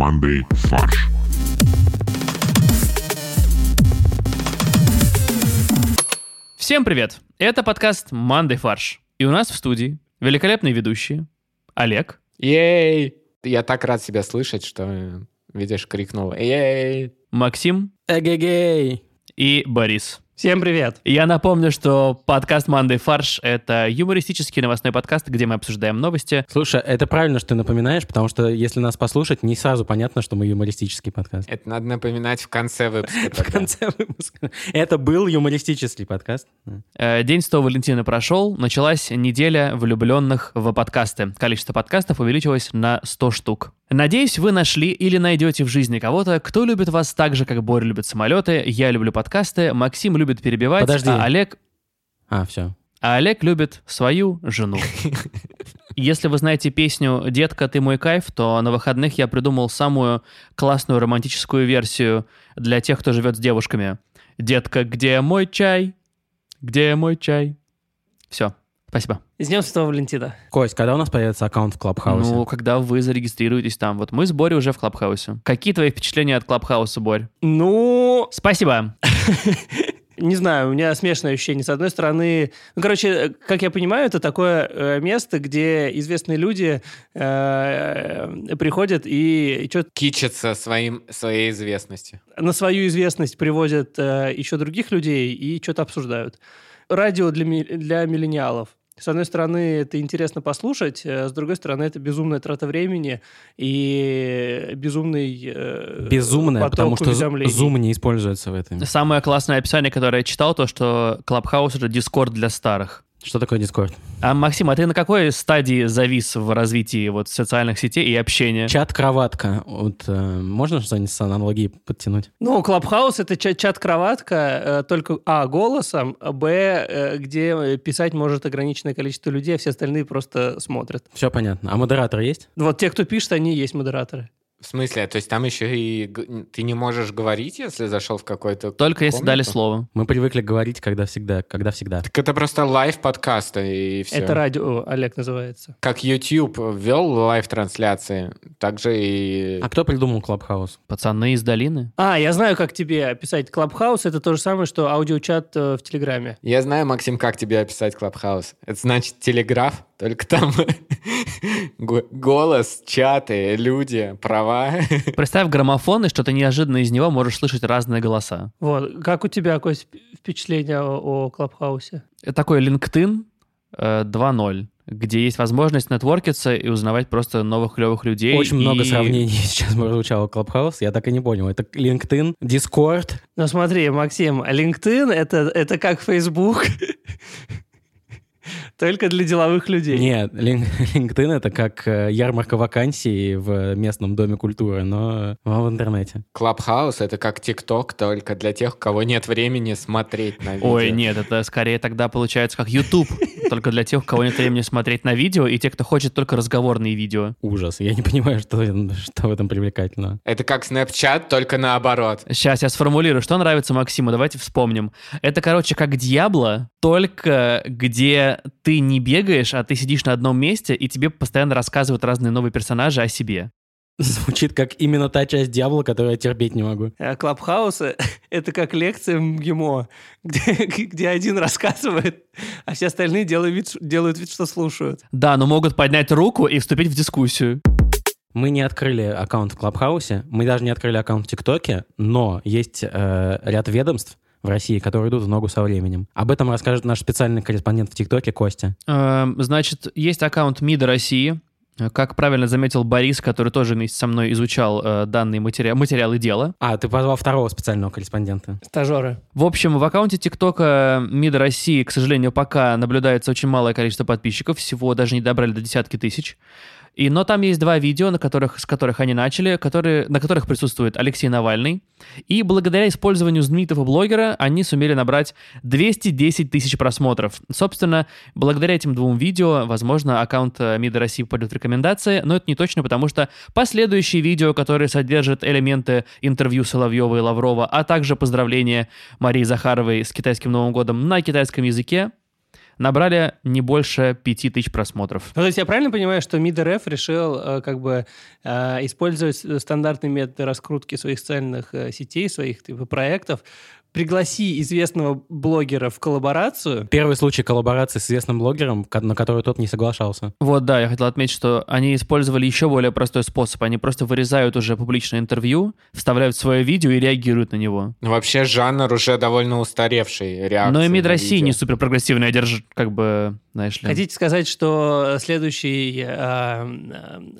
командой «Фарш». Всем привет! Это подкаст «Мандай фарш». И у нас в студии великолепные ведущие Олег, Ей! Я так рад себя слышать, что, видишь, крикнул Ей! Максим Эгегей! и Борис. Всем привет! Я напомню, что подкаст «Мандай фарш» — это юмористический новостной подкаст, где мы обсуждаем новости. Слушай, это правильно, что ты напоминаешь, потому что если нас послушать, не сразу понятно, что мы юмористический подкаст. Это надо напоминать в конце выпуска. В конце выпуска. Это был юмористический подкаст. Э, День 100 Валентина прошел, началась неделя влюбленных в подкасты. Количество подкастов увеличилось на 100 штук. Надеюсь, вы нашли или найдете в жизни кого-то, кто любит вас так же, как Боря любит самолеты, я люблю подкасты, Максим любит перебивать, Подожди. а Олег А, все. А Олег любит свою жену. Если вы знаете песню «Детка, ты мой кайф», то на выходных я придумал самую классную романтическую версию для тех, кто живет с девушками. «Детка, где мой чай? Где мой чай?» Все, спасибо. С Днем Святого Валентина. Кость, когда у нас появится аккаунт в Клабхаусе? Ну, когда вы зарегистрируетесь там. Вот мы с Борей уже в Клабхаусе. Какие твои впечатления от Клабхауса, Борь? Ну, Спасибо. не знаю, у меня смешное ощущение. С одной стороны, ну, короче, как я понимаю, это такое э, место, где известные люди э, приходят и что Кичится своим, своей известностью. на свою известность приводят э, еще других людей и что-то обсуждают. Радио для, ми- для миллениалов. С одной стороны, это интересно послушать, э, с другой стороны, это безумная трата времени и безумный э, поток потому что. Zoom не используется в этом. Самое классное описание, которое я читал, то, что Клабхаус — это дискорд для старых. Что такое Discord? А, Максим, а ты на какой стадии завис в развитии вот социальных сетей и общения? Чат-кроватка. Вот, э, можно что-нибудь с аналогией подтянуть? Ну, Клабхаус это чат- чат-кроватка, э, только А голосом, а, Б, э, где писать может ограниченное количество людей, а все остальные просто смотрят. Все понятно. А модератор есть? Вот те, кто пишет, они и есть модераторы. В смысле? То есть там еще и ты не можешь говорить, если зашел в какой-то Только если дали комнату? слово. Мы привыкли говорить, когда всегда, когда всегда. Так это просто live подкаста и все. Это радио, Олег называется. Как YouTube ввел live трансляции, так же и А кто придумал Clubhouse? Пацаны из долины? А, я знаю, как тебе описать Clubhouse. Это то же самое, что аудиочат э, в Телеграме. Я знаю, Максим, как тебе описать Clubhouse. Это значит телеграф, только там го- голос, чаты, люди, права. Представь граммофон, и что-то неожиданно из него можешь слышать разные голоса. Вот. Как у тебя, Кость, впечатление о, о Клабхаусе? Это такой LinkedIn э, 2.0, где есть возможность нетворкиться и узнавать просто новых клевых людей. Очень много и- сравнений сейчас прозвучало Клабхаус. Я так и не понял. Это LinkedIn, Discord. Ну смотри, Максим, LinkedIn это, это как Facebook, только для деловых людей. Нет, LinkedIn это как э, ярмарка вакансий в местном доме культуры, но в интернете. Клабхаус — это как ТикТок, только для тех, у кого нет времени смотреть на видео. Ой, нет, это скорее тогда получается как YouTube, только для тех, у кого нет времени смотреть на видео, и те, кто хочет только разговорные видео. Ужас. Я не понимаю, что, что в этом привлекательного. Это как Snapchat, только наоборот. Сейчас я сформулирую, что нравится Максиму, давайте вспомним. Это, короче, как Дьябло, только где ты не бегаешь, а ты сидишь на одном месте, и тебе постоянно рассказывают разные новые персонажи о себе. Звучит как именно та часть Диабла, которую я терпеть не могу. А Clubhouse это как лекция МГИМО, где, где один рассказывает, а все остальные делают вид, делают вид, что слушают. Да, но могут поднять руку и вступить в дискуссию. Мы не открыли аккаунт в Клабхаусе, мы даже не открыли аккаунт в ТикТоке, но есть э, ряд ведомств в России, которые идут в ногу со временем. Об этом расскажет наш специальный корреспондент в ТикТоке Костя. Эм, Значит, есть аккаунт МИДа России. Э, Как правильно заметил Борис, который тоже вместе со мной изучал э, данные матери- материалы дела. А, ты позвал второго специального корреспондента. Стажеры. В общем, в аккаунте ТикТока МИДа России, к сожалению, пока наблюдается очень малое количество подписчиков, всего даже не добрали до десятки тысяч. И, но там есть два видео, на которых, с которых они начали, которые, на которых присутствует Алексей Навальный. И благодаря использованию знаменитого блогера они сумели набрать 210 тысяч просмотров. Собственно, благодаря этим двум видео, возможно, аккаунт э, МИДа России пойдет в рекомендации, но это не точно, потому что последующие видео, которые содержат элементы интервью Соловьева и Лаврова, а также поздравления Марии Захаровой с китайским Новым годом на китайском языке, набрали не больше 5000 просмотров. Ну, то есть я правильно понимаю, что РФ решил э, как бы э, использовать стандартные методы раскрутки своих социальных э, сетей, своих типа, проектов, пригласи известного блогера в коллаборацию. Первый случай коллаборации с известным блогером, на который тот не соглашался. Вот, да, я хотел отметить, что они использовали еще более простой способ. Они просто вырезают уже публичное интервью, вставляют свое видео и реагируют на него. Вообще жанр уже довольно устаревший. Реакции Но и МИД России видео. не супер прогрессивный, держ, как бы, знаешь ли. Хотите сказать, что следующий, э,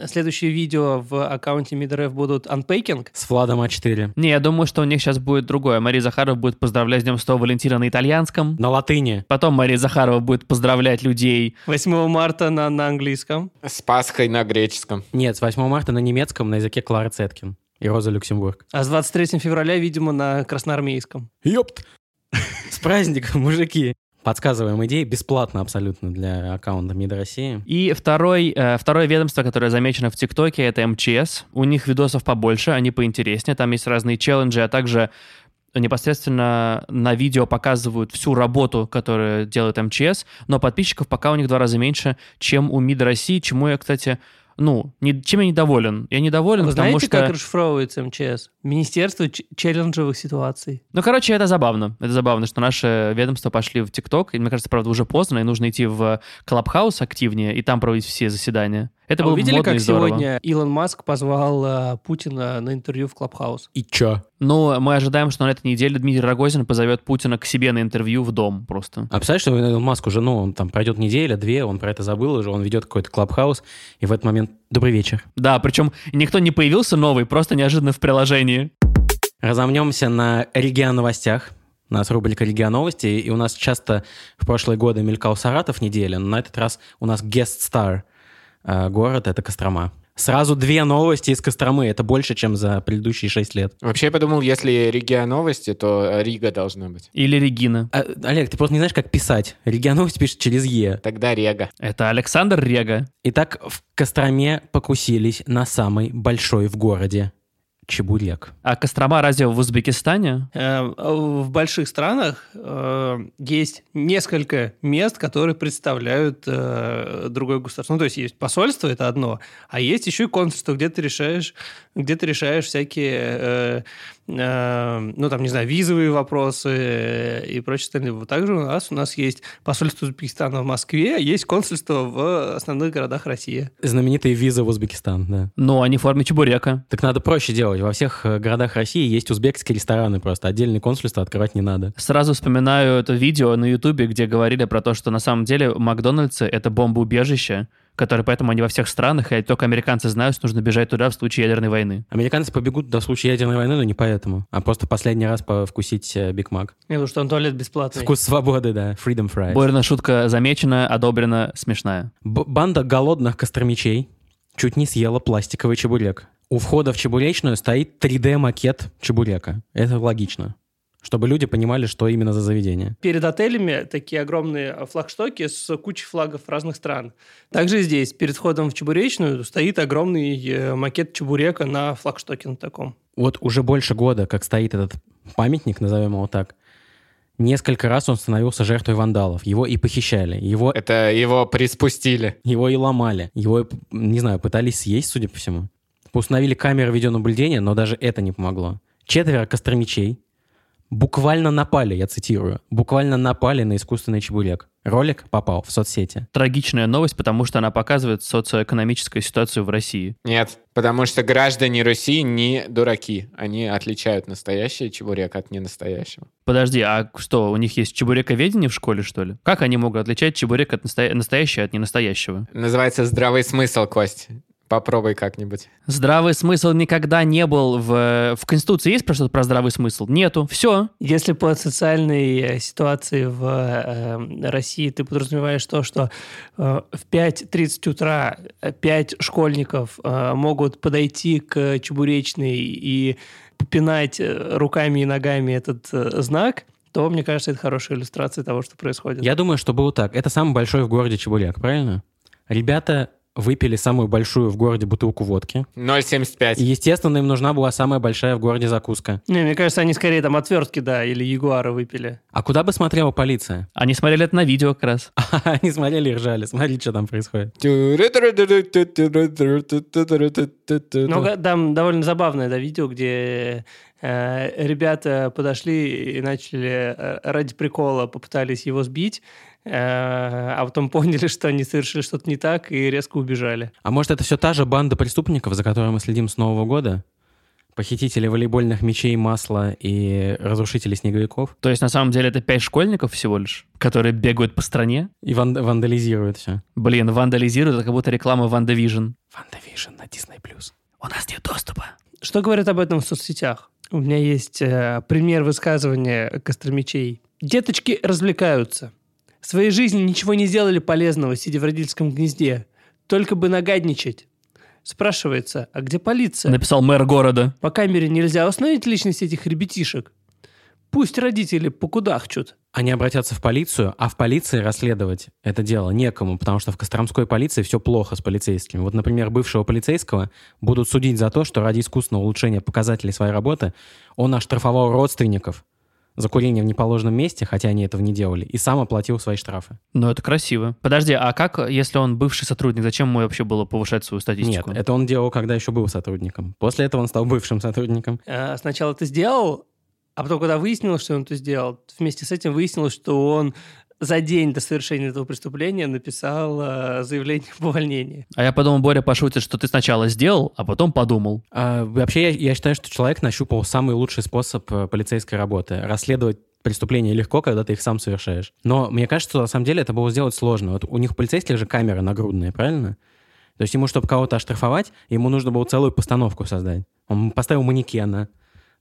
э, следующие видео в аккаунте МИД РФ будут unpacking? С Владом А4. Не, я думаю, что у них сейчас будет другое. Мария Захарова будет поздравлять с Днем Святого Валентина на итальянском. На латыни. Потом Мария Захарова будет поздравлять людей. 8 марта на, на английском. С Пасхой на греческом. Нет, с 8 марта на немецком на языке Клары Цеткин и Роза Люксембург. А с 23 февраля, видимо, на красноармейском. Ёпт! С праздником, мужики! Подсказываем идеи бесплатно абсолютно для аккаунта МИД России. И второй, э, второе ведомство, которое замечено в ТикТоке, это МЧС. У них видосов побольше, они поинтереснее. Там есть разные челленджи, а также непосредственно на видео показывают всю работу, которую делает МЧС, но подписчиков пока у них в два раза меньше, чем у МИД России, чему я, кстати, ну, не, чем я недоволен? Я недоволен, Вы потому знаете, что... как расшифровывается МЧС? Министерство челленджевых ситуаций. Ну, короче, это забавно. Это забавно, что наши ведомства пошли в ТикТок. И, мне кажется, правда, уже поздно, и нужно идти в Клабхаус активнее и там проводить все заседания. Это а было вы видели, модно и как здорово. сегодня Илон Маск позвал э, Путина на интервью в Клабхаус? И чё? Ну, мы ожидаем, что на этой неделе Дмитрий Рогозин позовет Путина к себе на интервью в дом просто. А представляешь, что Илон Маск уже, ну, он там пройдет неделя, две, он про это забыл уже, он ведет какой-то клабхаус, и в этот момент «Добрый вечер». Да, причем никто не появился новый, просто неожиданно в приложении. Разомнемся на регион-новостях. У нас рубрика «Регион-новости», и у нас часто в прошлые годы мелькал Саратов неделя, но на этот раз у нас guest star э, город — это Кострома. Сразу две новости из Костромы. Это больше, чем за предыдущие шесть лет. Вообще, я подумал, если Рига новости, то Рига должна быть. Или Регина. А, Олег, ты просто не знаешь, как писать. Регион-новости пишет через «е». Тогда Рега. Это Александр Рега. Итак, в Костроме покусились на самый большой в городе чебурек. А Кострома разве в Узбекистане? Э, В больших странах э, есть несколько мест, которые представляют э, другое государство. Ну, то есть есть посольство, это одно, а есть еще и консульство, где ты решаешь, где ты решаешь всякие, ну, там, не знаю, визовые вопросы э, и прочее остальное. Вот также у нас, у нас есть посольство Узбекистана в Москве, а есть консульство в основных городах России. Знаменитые визы в Узбекистан, да. Ну, они в форме чебурека. Так надо проще делать. Во всех э, городах России есть узбекские рестораны просто. Отдельные консульства открывать не надо. Сразу вспоминаю это видео на Ютубе, где говорили про то, что на самом деле Макдональдсы — это бомбоубежище, которое поэтому они во всех странах, и только американцы знают, что нужно бежать туда в случае ядерной войны. Американцы побегут до случая ядерной войны, но не поэтому, а просто последний раз вкусить Биг Мак. Не, Потому что он туалет бесплатный. Вкус свободы, да. Freedom fries. Борина шутка замечена, одобрена, смешная. Б- банда голодных костромичей чуть не съела пластиковый чебурек. У входа в чебуречную стоит 3D-макет чебурека. Это логично. Чтобы люди понимали, что именно за заведение. Перед отелями такие огромные флагштоки с кучей флагов разных стран. Также здесь, перед входом в Чебуречную, стоит огромный э, макет чебурека на флагштоке на таком. Вот уже больше года, как стоит этот памятник, назовем его так, несколько раз он становился жертвой вандалов. Его и похищали, его, Это его приспустили. его и ломали, его, не знаю, пытались съесть, судя по всему. Установили камеры видеонаблюдения, но даже это не помогло. Четверо костромичей буквально напали, я цитирую, буквально напали на искусственный чебурек. Ролик попал в соцсети. Трагичная новость, потому что она показывает социоэкономическую ситуацию в России. Нет, потому что граждане Руси не дураки. Они отличают настоящий чебурек от ненастоящего. Подожди, а что, у них есть чебурековедение в школе, что ли? Как они могут отличать чебурек от настоя... настоящего от ненастоящего? Называется здравый смысл, Кость. Попробуй как-нибудь. Здравый смысл никогда не был в... В Конституции есть про что-то про здравый смысл? Нету. Все. Если под социальной э, ситуацией в э, России ты подразумеваешь то, что э, в 5.30 утра 5 школьников э, могут подойти к чебуречной и попинать э, руками и ногами этот э, знак, то, мне кажется, это хорошая иллюстрация того, что происходит. Я думаю, что было так. Это самый большой в городе чебурек, правильно? Ребята выпили самую большую в городе бутылку водки. 0,75. И, естественно, им нужна была самая большая в городе закуска. Не, мне кажется, они скорее там отвертки, да, или ягуары выпили. А куда бы смотрела полиция? Они смотрели это на видео как раз. Они смотрели и ржали. Смотри, что там происходит. Ну, там довольно забавное да, видео, где э, ребята подошли и начали э, ради прикола попытались его сбить, а потом поняли, что они совершили что-то не так и резко убежали. А может, это все та же банда преступников, за которой мы следим с Нового года? Похитители волейбольных мячей, масла и разрушители снеговиков? То есть, на самом деле, это пять школьников всего лишь, которые бегают по стране. И ван- вандализируют все. Блин, вандализируют, это как будто реклама Ванда Вижн. Ванда Вижн на Disney+. У нас нет доступа. Что говорят об этом в соцсетях? У меня есть э, пример высказывания Костромичей. Деточки развлекаются. Своей жизни ничего не сделали полезного, сидя в родительском гнезде. Только бы нагадничать. Спрашивается, а где полиция? Написал мэр города. По камере нельзя установить личность этих ребятишек. Пусть родители покудахчут. Они обратятся в полицию, а в полиции расследовать это дело некому, потому что в Костромской полиции все плохо с полицейскими. Вот, например, бывшего полицейского будут судить за то, что ради искусственного улучшения показателей своей работы он оштрафовал родственников за курение в неположенном месте, хотя они этого не делали, и сам оплатил свои штрафы. Ну, это красиво. Подожди, а как, если он бывший сотрудник, зачем ему вообще было повышать свою Нет, статистику? это он делал, когда еще был сотрудником. После этого он стал бывшим сотрудником. Э, Сначала ты сделал, а потом, когда выяснилось, что он это сделал, вместе с этим выяснилось, что он за день до совершения этого преступления написал э, заявление об увольнении. А я подумал, Боря пошутит, что ты сначала сделал, а потом подумал. А, вообще, я, я считаю, что человек нащупал самый лучший способ э, полицейской работы. Расследовать преступления легко, когда ты их сам совершаешь. Но мне кажется, что на самом деле это было сделать сложно. Вот у них у полицейских же камеры нагрудные, правильно? То есть ему, чтобы кого-то оштрафовать, ему нужно было целую постановку создать. Он поставил манекена,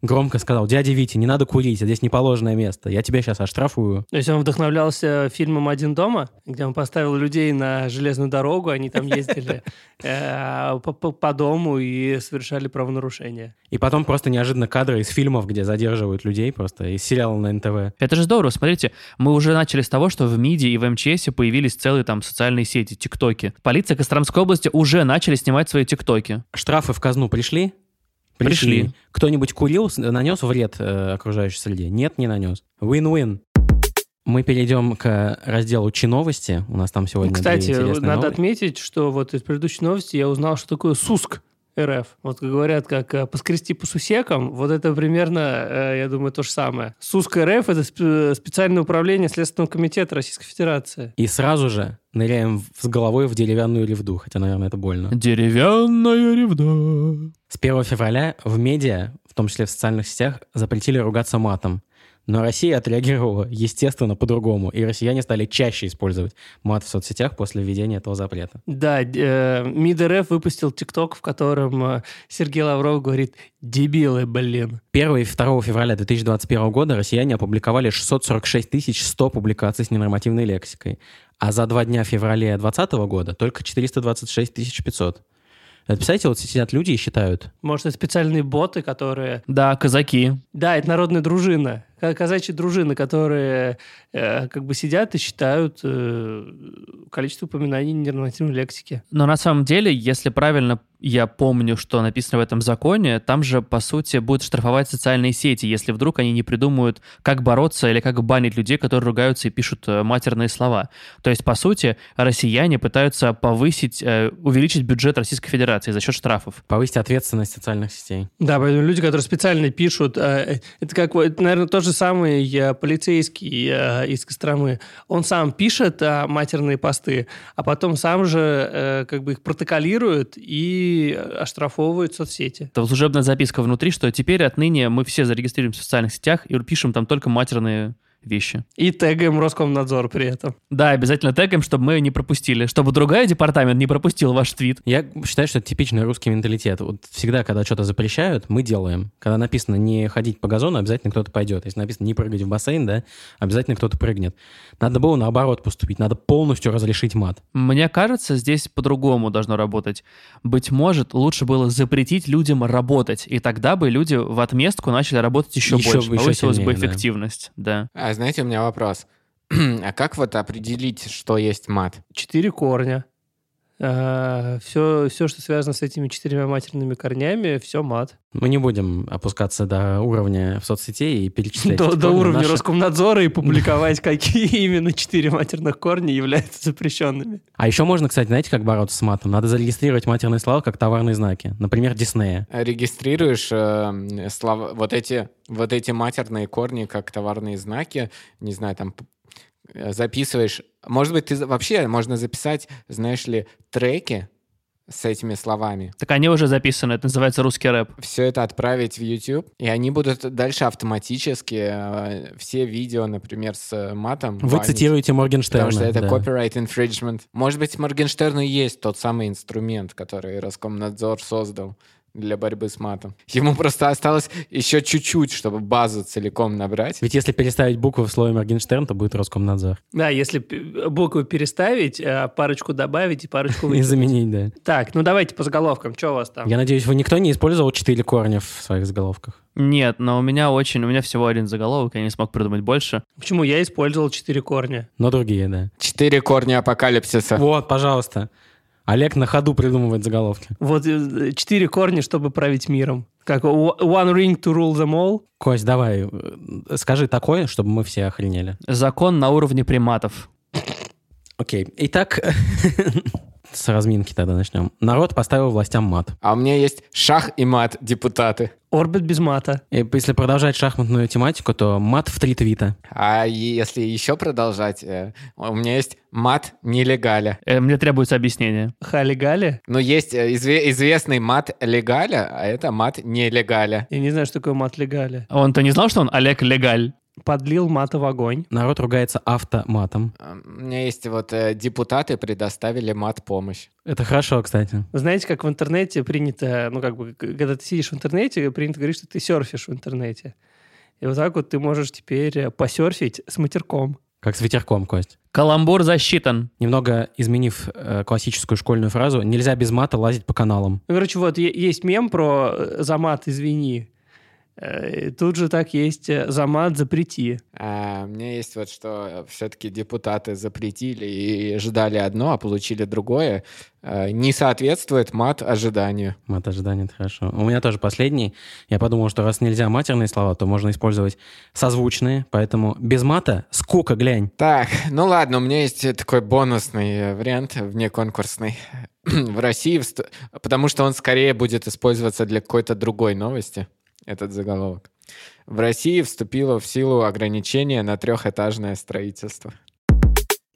громко сказал, дядя Витя, не надо курить, а здесь неположенное место, я тебя сейчас оштрафую. То есть он вдохновлялся фильмом «Один дома», где он поставил людей на железную дорогу, они там ездили э, по, по- по дому и совершали правонарушения. И потом просто неожиданно кадры из фильмов, где задерживают людей просто, из сериала на НТВ. Это же здорово, смотрите, мы уже начали с того, что в МИДе и в МЧС появились целые там социальные сети, тиктоки. Полиция Костромской области уже начали снимать свои тиктоки. Штрафы в казну пришли? Пришли. Кто-нибудь курил, нанес вред э, окружающей среде? Нет, не нанес. Win-win. Мы перейдем к разделу «Чиновости». У нас там сегодня две Кстати, надо новости. отметить, что вот из предыдущей новости я узнал, что такое СУСК РФ. Вот как говорят, как э, поскрести по сусекам, вот это примерно, э, я думаю, то же самое. СУСК РФ — это сп- специальное управление Следственного комитета Российской Федерации. И сразу же ныряем с головой в деревянную ревду, хотя, наверное, это больно. Деревянная ревда. С 1 февраля в медиа, в том числе в социальных сетях, запретили ругаться матом. Но Россия отреагировала, естественно, по-другому, и россияне стали чаще использовать мат в соцсетях после введения этого запрета. Да, э, МИД РФ выпустил ТикТок, в котором э, Сергей Лавров говорит «дебилы, блин». 1 и 2 февраля 2021 года россияне опубликовали 646 100 публикаций с ненормативной лексикой, а за два дня в феврале 2020 года только 426 500. Это, представляете, вот сидят люди и считают. Может, это специальные боты, которые... Да, казаки. Да, это народная дружина. Ка- Казачьи дружины, которые э, как бы сидят и считают э, количество упоминаний ненормативной лексики. Но на самом деле, если правильно я помню, что написано в этом законе, там же, по сути, будут штрафовать социальные сети, если вдруг они не придумают, как бороться или как банить людей, которые ругаются и пишут э, матерные слова. То есть, по сути, россияне пытаются повысить, э, увеличить бюджет Российской Федерации за счет штрафов. Повысить ответственность социальных сетей. Да, поэтому люди, которые специально пишут, э, это как, вот, это, наверное, тот же самый э, полицейский э, из Костромы. Он сам пишет э, матерные посты, а потом сам же как бы их протоколирует и оштрафовывает соцсети. Это служебная записка внутри, что теперь отныне мы все зарегистрируемся в социальных сетях и пишем там только матерные вещи. И тегаем Роскомнадзор при этом. Да, обязательно тегаем, чтобы мы не пропустили, чтобы другой департамент не пропустил ваш твит. Я считаю, что это типичный русский менталитет. Вот всегда, когда что-то запрещают, мы делаем. Когда написано не ходить по газону, обязательно кто-то пойдет. Если написано не прыгать в бассейн, да, обязательно кто-то прыгнет. Надо было наоборот поступить. Надо полностью разрешить мат. Мне кажется, здесь по-другому должно работать. Быть может, лучше было запретить людям работать, и тогда бы люди в отместку начали работать еще, Еще- больше, еще повысилась бы сильнее, да. эффективность. Да. А знаете, у меня вопрос. а как вот определить, что есть мат? Четыре корня. Все, все, что связано с этими четырьмя матерными корнями, все мат. Мы не будем опускаться до уровня в соцсети и перечислять. До, до уровня Наши- Роскомнадзора и публиковать, какие именно четыре матерных корня являются запрещенными. А еще можно, кстати, знаете, как бороться с матом? Надо зарегистрировать матерные слова как товарные знаки. Например, Диснея. Регистрируешь э, слова, вот эти, вот эти матерные корни как товарные знаки, не знаю, там э, записываешь. Может быть, ты вообще можно записать, знаешь ли, треки с этими словами. Так они уже записаны, это называется русский рэп. Все это отправить в YouTube, и они будут дальше автоматически э, все видео, например, с э, матом. Вы банить. цитируете Моргенштерна. Потому что это да. copyright infringement. Может быть, Моргенштерну и есть тот самый инструмент, который Роскомнадзор создал для борьбы с матом. Ему просто осталось еще чуть-чуть, чтобы базу целиком набрать. Ведь если переставить буквы в слове Моргенштерн, то будет Роскомнадзор. Да, если буквы переставить, а парочку добавить и парочку И вычесть. заменить, да. Так, ну давайте по заголовкам. Что у вас там? Я надеюсь, вы никто не использовал четыре корня в своих заголовках. Нет, но у меня очень, у меня всего один заголовок, я не смог придумать больше. Почему я использовал четыре корня? Но другие, да. Четыре корня апокалипсиса. Вот, пожалуйста. Олег на ходу придумывает заголовки. Вот э, четыре корня, чтобы править миром. Как one ring to rule them all. Кость, давай, э, скажи такое, чтобы мы все охренели. Закон на уровне приматов. Окей. Итак, с разминки тогда начнем. Народ поставил властям мат. А у меня есть шах и мат, депутаты. Орбит без мата. И если продолжать шахматную тематику, то мат в три твита. А если еще продолжать, э, у меня есть мат нелегаля. Э, Мне требуется объяснение. Хали-гали. Но есть э, изве- известный мат легаля, а это мат нелегаля. Я не знаю, что такое мат-легаля. Он-то не знал, что он Олег Легаль? Подлил мата в огонь. Народ ругается автоматом. А, У меня есть вот э, депутаты предоставили мат помощь. Это хорошо, кстати. Вы знаете, как в интернете принято, ну, как бы, когда ты сидишь в интернете, принято говорить, что ты серфишь в интернете. И вот так вот ты можешь теперь э, посерфить с матерком. Как с ветерком, Кость. Каламбур засчитан. Немного изменив э, классическую школьную фразу, нельзя без мата лазить по каналам. Ну, короче, вот есть мем про э, «за мат извини». Э, Тут же так есть э, «за мат запрети». А, у меня есть вот что все-таки депутаты запретили и ждали одно, а получили другое. А, не соответствует мат ожиданию. Мат ожидания, это хорошо. У меня тоже последний. Я подумал, что раз нельзя матерные слова, то можно использовать созвучные. Поэтому без мата скука, глянь. Так, ну ладно, у меня есть такой бонусный э, вариант, внеконкурсный. В России, потому что он скорее будет использоваться для какой-то другой новости, этот заголовок. В России вступило в силу ограничение на трехэтажное строительство.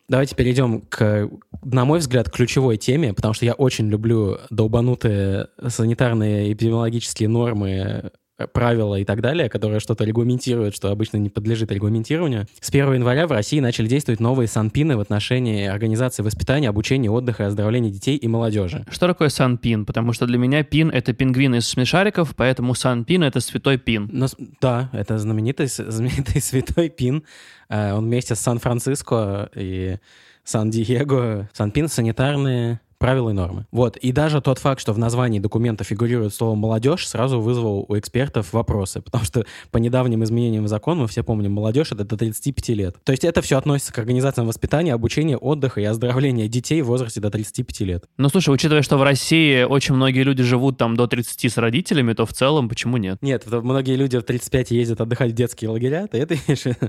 Давайте перейдем к, на мой взгляд, ключевой теме, потому что я очень люблю долбанутые санитарные эпидемиологические нормы, правила и так далее, которые что-то регламентируют, что обычно не подлежит регламентированию. С 1 января в России начали действовать новые санпины в отношении организации воспитания, обучения, отдыха и оздоровления детей и молодежи. Что такое санпин? Потому что для меня пин — это пингвин из смешариков, поэтому санпин — это святой пин. Но да, это знаменитый, знаменитый святой Пин. Э, Он вместе с Сан-Франциско и Сан-Диего. Сан-Пин — санитарные правила и нормы. Вот. И даже тот факт, что в названии документа фигурирует слово «молодежь», сразу вызвал у экспертов вопросы. Потому что по недавним изменениям в закон, мы все помним, молодежь — это до 35 лет. То есть это все относится к организациям воспитания, обучения, отдыха и оздоровления детей в возрасте до 35 лет. Ну, слушай, учитывая, что в России очень многие люди живут там до 30 с родителями, то в целом почему нет? Нет, многие люди в 35 ездят отдыхать в детские лагеря, ты это?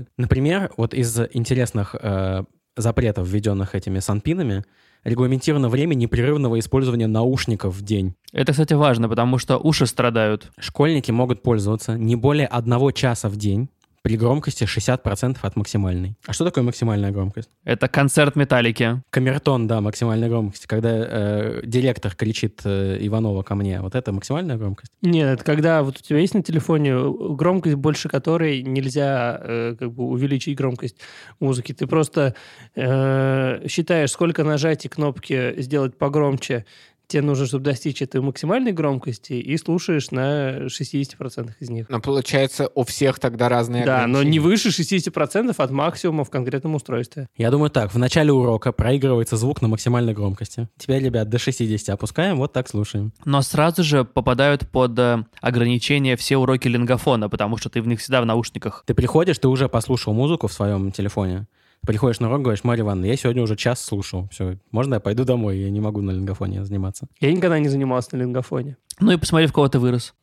Например, вот из интересных э, запретов, введенных этими санпинами, регламентировано время непрерывного использования наушников в день. Это, кстати, важно, потому что уши страдают. Школьники могут пользоваться не более одного часа в день при громкости 60% от максимальной. А что такое максимальная громкость? Это концерт металлики. Камертон, да, максимальная громкость. Когда э, директор кричит э, Иванова ко мне, вот это максимальная громкость? Нет, это когда вот у тебя есть на телефоне громкость, больше которой нельзя э, как бы увеличить громкость музыки. Ты просто э, считаешь, сколько нажатий кнопки сделать погромче тебе нужно, чтобы достичь этой максимальной громкости, и слушаешь на 60% из них. Но получается, у всех тогда разные Да, но не выше 60% от максимума в конкретном устройстве. Я думаю так, в начале урока проигрывается звук на максимальной громкости. Теперь, ребят, до 60 опускаем, вот так слушаем. Но сразу же попадают под э, ограничения все уроки лингофона, потому что ты в них всегда в наушниках. Ты приходишь, ты уже послушал музыку в своем телефоне, Приходишь на урок, говоришь, Марья Ивановна, я сегодня уже час слушал. Все, можно я пойду домой? Я не могу на лингофоне заниматься. Я никогда не занимался на лингофоне. Ну и посмотри, в кого ты вырос.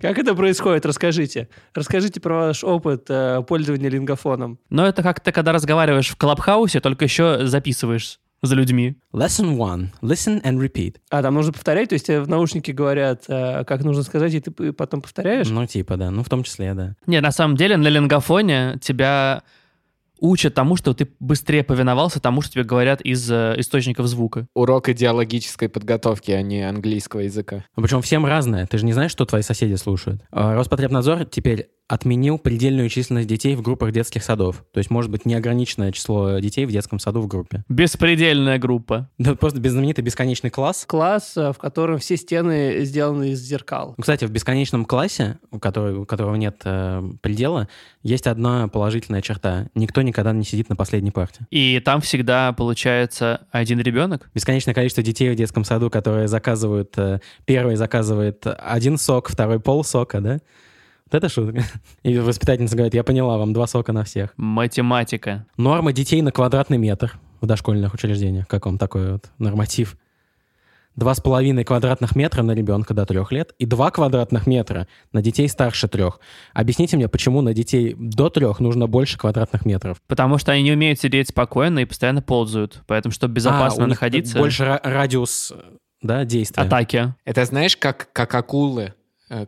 Как это происходит? Расскажите. Расскажите про ваш опыт э, пользования лингофоном. Но это как ты, когда разговариваешь в Клабхаусе, только еще записываешь за людьми. Lesson one. Listen and repeat. А, там нужно повторять? То есть тебе в наушнике говорят, э, как нужно сказать, и ты потом повторяешь? Ну, типа, да. Ну, в том числе, да. Не, на самом деле на лингофоне тебя учат тому, что ты быстрее повиновался тому, что тебе говорят из э, источников звука. Урок идеологической подготовки, а не английского языка. Ну, Причем всем разное. Ты же не знаешь, что твои соседи слушают. А, Роспотребнадзор теперь отменил предельную численность детей в группах детских садов. То есть может быть неограниченное число детей в детском саду в группе. Беспредельная группа. Да просто без- знаменитый бесконечный класс. Класс, э, в котором все стены сделаны из зеркал. Кстати, в бесконечном классе, у которого, у которого нет э, предела, есть одна положительная черта. Никто никогда не сидит на последней парте. И там всегда получается один ребенок. Бесконечное количество детей в детском саду, которые заказывают... э, первый заказывает один сок, второй полсока, да? Вот это шутка. И воспитательница говорит, я поняла, вам два сока на всех. Математика. Норма детей на квадратный метр в дошкольных учреждениях. Как вам такой вот норматив? Два с половиной квадратных метра на ребенка до трех лет и два квадратных метра на детей старше трех. Объясните мне, почему на детей до трех нужно больше квадратных метров? Потому что они не умеют сидеть спокойно и постоянно ползают. Поэтому, чтобы безопасно А, у них находиться... Больше ра- радиус да, действия. Атаки. Это знаешь, как, как акулы,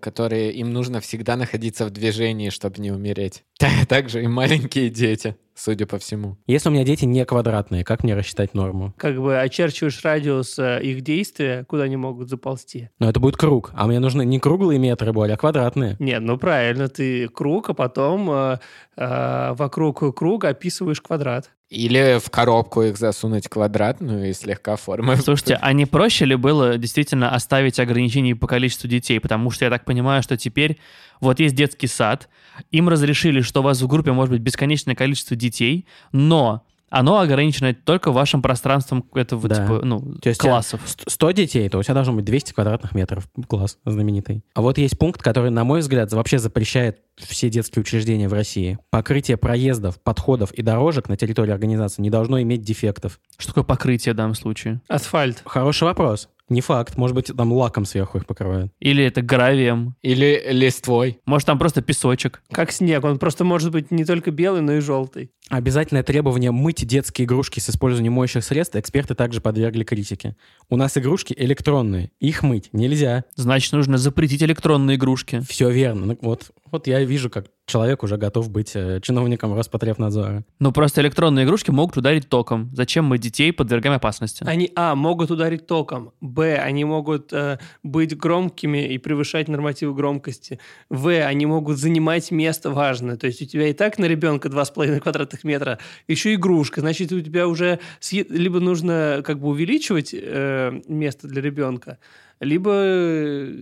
которые им нужно всегда находиться в движении, чтобы не умереть. Также и маленькие дети, судя по всему. Если у меня дети не квадратные, как мне рассчитать норму? Как бы очерчиваешь радиус э, их действия, куда они могут заползти. Но это будет круг. А мне нужны не круглые метры более, а квадратные. Нет, ну правильно, ты круг, а потом э, э, вокруг круга описываешь квадрат. Или в коробку их засунуть квадратную и слегка формы. Слушайте, а не проще ли было действительно оставить ограничения по количеству детей? Потому что я так понимаю, что теперь вот есть детский сад, им разрешили, что у вас в группе может быть бесконечное количество детей, но оно ограничено только вашим пространством этого Да. типа, ну, То есть классов. Ст- 100 детей, то у тебя должно быть 200 квадратных метров. Класс знаменитый. А вот есть пункт, который, на мой взгляд, вообще запрещает все детские учреждения в России. Покрытие проездов, подходов и дорожек на территории организации не должно иметь дефектов. Что такое покрытие в данном случае? Асфальт. Хороший вопрос. Не факт. Может быть, там лаком сверху их покрывают. Или это гравием? Или листвой. Может, там просто песочек? Как снег. Он просто может быть не только белый, но и желтый. Обязательное требование мыть детские игрушки с использованием моющих средств эксперты также подвергли критике. У нас игрушки электронные. Их мыть нельзя. Значит, нужно запретить электронные игрушки. Все верно. Ну, вот, вот я вижу, как человек уже готов быть э, чиновником Роспотребнадзора. Ну, просто электронные игрушки могут ударить током. Зачем мы детей подвергаем опасности? Они, а, могут ударить током. Б, они могут э, быть громкими и превышать нормативы громкости. В, они могут занимать место важное. То есть у тебя и так на ребенка 2,5 квадратных метра, еще игрушка. Значит, у тебя уже съе- либо нужно как бы увеличивать э, место для ребенка, либо э,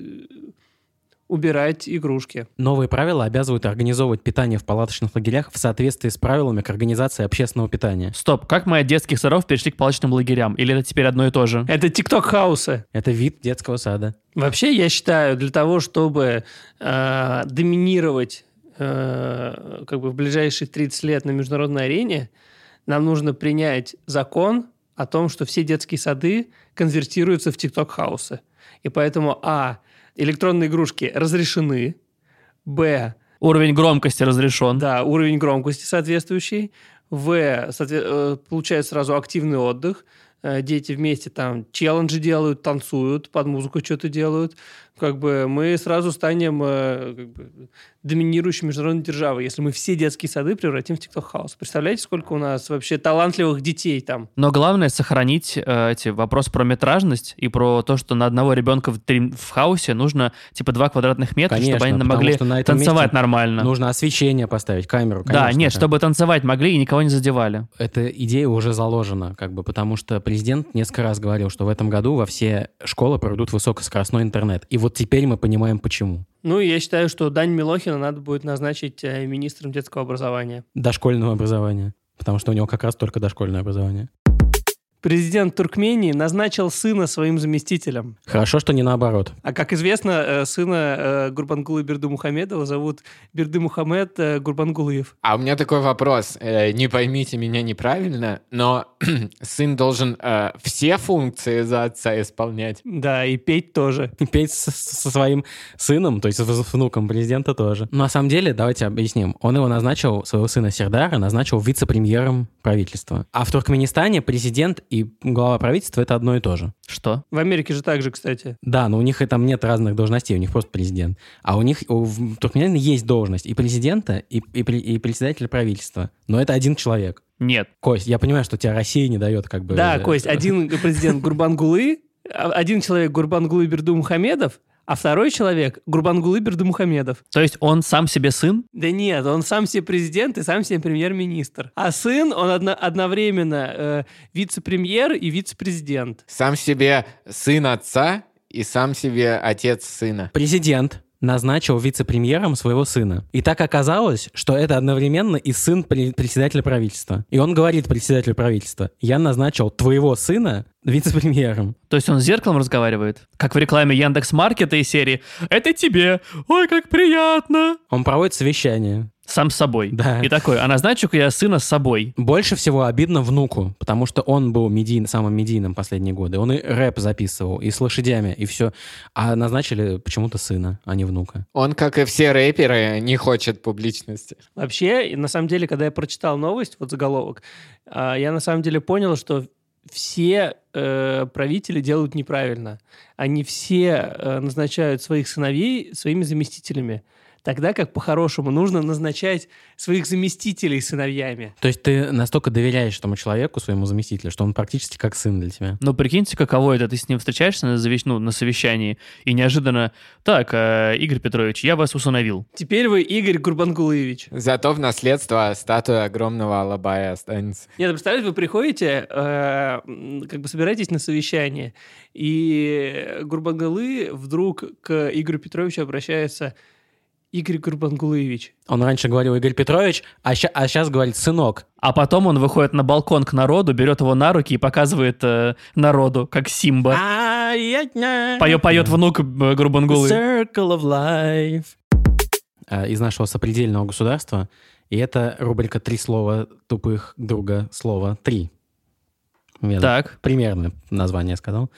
убирать игрушки. Новые правила обязывают организовывать питание в палаточных лагерях в соответствии с правилами к организации общественного питания. Стоп, как мы от детских садов перешли к палочным лагерям? Или это теперь одно и то же? Это тикток-хаусы. Это вид детского сада. Вообще, я считаю, для того, чтобы э, доминировать э, как бы в ближайшие 30 лет на международной арене, нам нужно принять закон о том, что все детские сады конвертируются в тикток-хаусы. И поэтому, а, электронные игрушки разрешены, б, Уровень громкости разрешен. да, уровень громкости соответствующий. В, соотве- э, получают сразу активный отдых. Э, Дети вместе там челленджи делают, танцуют, под музыку что-то делают. Как бы мы сразу станем э, как бы, доминирующей международной державой, если мы все детские сады превратим в тикток-хаус. Представляете, сколько у нас вообще талантливых детей там? Но главное сохранить э, эти вопрос про метражность и про то, что на одного ребенка в, трим- в хаусе нужно типа 2 квадратных метра, Конечно, чтобы они могли на танцевать нормально. Нужно освещение поставить, камеру. да, конечно, нет, да. чтобы танцевать могли и никого не задевали. Эта идея уже заложена, как бы, потому что президент несколько раз говорил, что в этом году во все школы проведут высокоскоростной интернет. И вот теперь мы понимаем, почему. Ну, я считаю, что Дань Милохина надо будет назначить э, министром детского образования. Дошкольного образования. Потому что у него как раз только дошкольное образование. Президент Туркмении назначил сына своим заместителем. Хорошо, что не наоборот. А как известно, э, сына э, Гурбангулы Бердымухамедова зовут Бердымухамед э, Гурбангулыев. А у меня такой вопрос. Не поймите меня неправильно, но сын должен все функции за отца исполнять. Да, и петь тоже. И петь со, со своим сыном, то есть с внуком президента тоже. Но на самом деле, давайте объясним. Он его назначил, своего сына Сердара, назначил вице-премьером правительства. А в Туркменистане президент и глава правительства — это одно и то же. Что? В Америке же так же, кстати. Да, но у них и там нет разных должностей, у них просто президент. А у них у- в Туркменистане есть должность и президента, и, и, и председателя правительства. Но это один человек. Нет. Кость, я понимаю, что тебя Россия не дает как бы... Да, э, Кость, один президент Гурбангулы, а- один человек Гурбангулы Бердымухамедов, а второй человек Гурбангулы Бердымухамедов. То есть он сам себе сын? Да нет, он сам себе президент и сам себе премьер-министр. А сын, он одно- одновременно э, вице-премьер и вице-президент. Сам себе сын отца и сам себе отец сына. Президент назначил вице-премьером своего сына. И так оказалось, что это одновременно и сын пре- председателя правительства. И он говорит председателю правительства, я назначил твоего сына вице-премьером. То есть он с зеркалом разговаривает? Как в рекламе Яндекс Маркета из серии «Это тебе! Ой, как приятно!» Он проводит совещание. Сам с собой. Да. И такой, а назначу-ка я сына с собой. Больше всего обидно внуку, потому что он был медийн- самым медийным последние годы. Он и рэп записывал, и с лошадями, и все. А назначили почему-то сына, а не внука. Он, как и все рэперы, не хочет публичности. Вообще, и на самом деле, когда я прочитал новость, вот заголовок, а, я на самом деле понял, что все э, правители делают неправильно. Они все э, назначают своих сыновей своими заместителями. Тогда как по-хорошему нужно назначать своих заместителей сыновьями. То есть ты настолько доверяешь этому человеку, своему заместителю, что он практически как сын для тебя. Ну, прикиньте, каково это. Ты с ним встречаешься на, завещ- ну, на совещании, и неожиданно, так, э, Игорь Петрович, я вас усыновил. Теперь вы Игорь Гурбангулыевич. Зато в наследство статуя огромного Алабая останется. Нет, представляете, вы приходите, э, как бы собираетесь на совещание, и Гурбангулы вдруг к Игорю Петровичу обращается Игорь Гурбангулыевич. Он раньше говорил Игорь Петрович, а, сейчас говорит сынок. А потом он выходит на балкон к народу, берет его на руки и показывает э, народу, как Симба. Поет, поет внук э, Гурбангулы. Circle of life. А, Из нашего сопредельного государства. И это рубрика «Три слова тупых друга слова три». Я Так. примерно название сказал.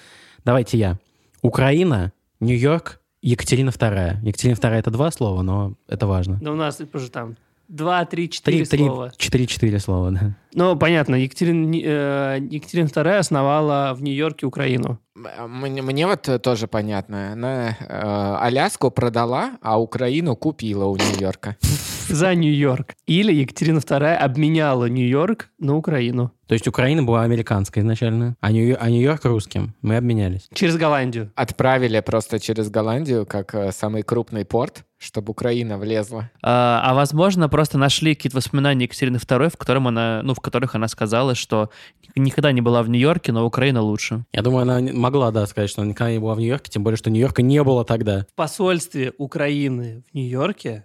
Давайте я. Украина, Нью-Йорк, Екатерина II. Екатерина II это два слова, но это важно. Да у нас тоже там два, три, четыре слова. четыре-четыре слова, да. Ну, понятно, Екатерина, э, Екатерина II основала в Нью-Йорке Украину. Мне, мне вот тоже понятно. Она э, Аляску продала, а Украину купила у Нью-Йорка. За Нью-Йорк. Или Екатерина II обменяла Нью-Йорк на Украину. То есть Украина была американской изначально, а Нью- а Нью-Йорк русским. Мы обменялись. Через Голландию. Отправили просто через Голландию как э, самый крупный порт, чтобы Украина влезла. А, а возможно, просто нашли какие-то воспоминания Екатерины II, в, котором она, ну, в которых она сказала, что никогда не была в Нью-Йорке, но Украина лучше. Я думаю, она могла, да, сказать, что она никогда не была в Нью-Йорке, тем более, что Нью-Йорка не было тогда. В посольстве Украины в Нью-Йорке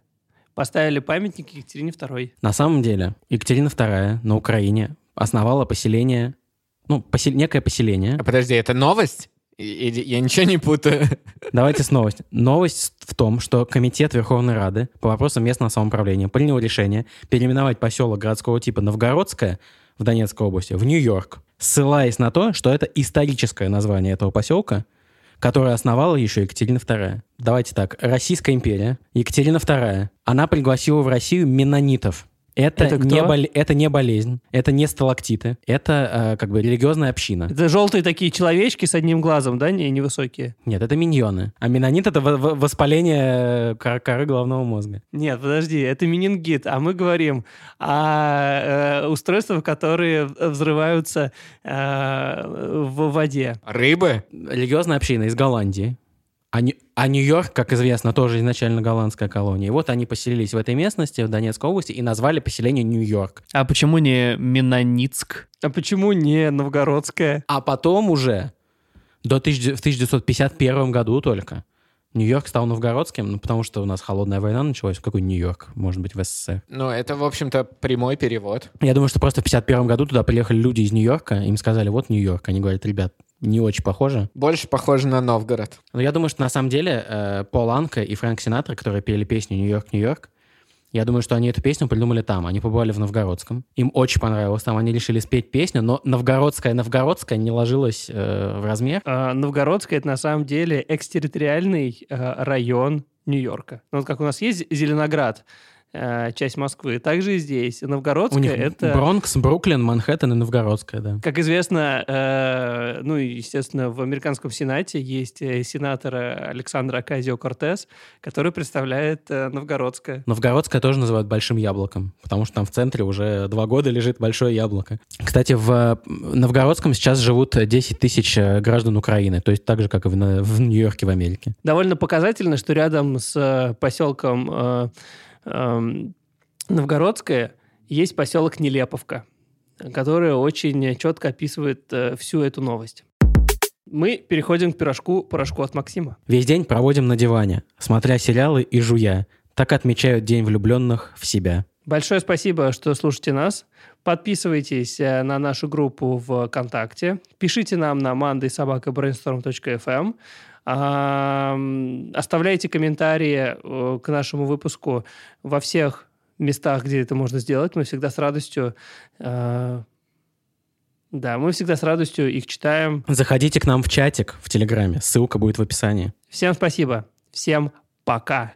поставили памятник Екатерине II. На самом деле, Екатерина II на Украине основала поселение, ну, посел- некое поселение. А подожди, это новость? Я ничего не путаю? Давайте с новостью. Новость в том, что Комитет Верховной Рады по вопросам местного самоуправления принял решение переименовать поселок городского типа Новгородское в Донецкой области в Нью-Йорк, ссылаясь на то, что это историческое название этого поселка, которое основала еще Екатерина II. Давайте так. Российская империя, Екатерина II, она пригласила в Россию менонитов. Это, Это кто? не, бол- это не болезнь, это не сталактиты, это э, как бы религиозная община. Это желтые такие человечки с одним глазом, да, не невысокие? Нет, это миньоны. А менонит — это во- воспаление кор- коры головного мозга. Нет, подожди, это менингит, а мы говорим о э, устройствах, которые взрываются э, в воде. Рыбы? Религиозная община из Голландии. А, а Нью-Йорк, как известно, тоже изначально голландская колония. И вот они поселились в этой местности, в Донецкой области, и назвали поселение Нью-Йорк. А почему не Меноницк? А почему не новгородская? А потом уже, до тысяч- в 1951 году только, Нью-Йорк стал новгородским, ну, потому что у нас холодная война началась. Какой Нью-Йорк? Может быть, в СССР. Ну, это, в общем-то, прямой перевод. Я думаю, что просто в 51 году туда приехали люди из Нью-Йорка, им сказали, вот Нью-Йорк. Они говорят, ребят, не очень похоже. Больше похоже на Новгород. Но я думаю, что на самом деле э, Пол Анка и Фрэнк Синатра, которые пели песню «Нью-Йорк, Нью-Йорк», я думаю, что они эту песню придумали там. Они побывали в Новгородском. Им очень понравилось там. Они решили спеть песню, но новгородская новгородская не ложилась э, в размер. А, Новгородская — это на самом деле экстерриториальный э, район Нью-Йорка. Ну, вот как у нас есть Зеленоград, часть Москвы. Также и здесь. Новгородская У них это... Бронкс, Бруклин, Манхэттен и Новгородская, да. Как известно, э, ну, естественно, в американском Сенате есть э, сенатор Александр Аказио-Кортес, который представляет э, Новгородское. Новгородская тоже называют большим яблоком, потому что там в центре уже два года лежит большое яблоко. Кстати, в э, Новгородском сейчас живут 10 тысяч э, граждан Украины, то есть так же, как и в, в Нью-Йорке в Америке. Довольно показательно, что рядом с э, поселком э, эм, Новгородское есть поселок Нелеповка, который очень четко описывает э, всю эту новость. Мы переходим к пирожку, порошку от Максима. Весь день проводим на диване, смотря сериалы и жуя. Так отмечают День влюбленных в себя. Большое спасибо, что слушаете нас. Подписывайтесь э, на нашу группу ВКонтакте. Пишите нам на mandaysobakabrainstorm.fm. Оставляйте комментарии э, к нашему выпуску во всех местах, где это можно сделать. Мы всегда с радостью... э, Да, мы всегда с радостью их читаем. Заходите к нам в чатик в Телеграме, ссылка будет в описании. Всем спасибо. Всем пока.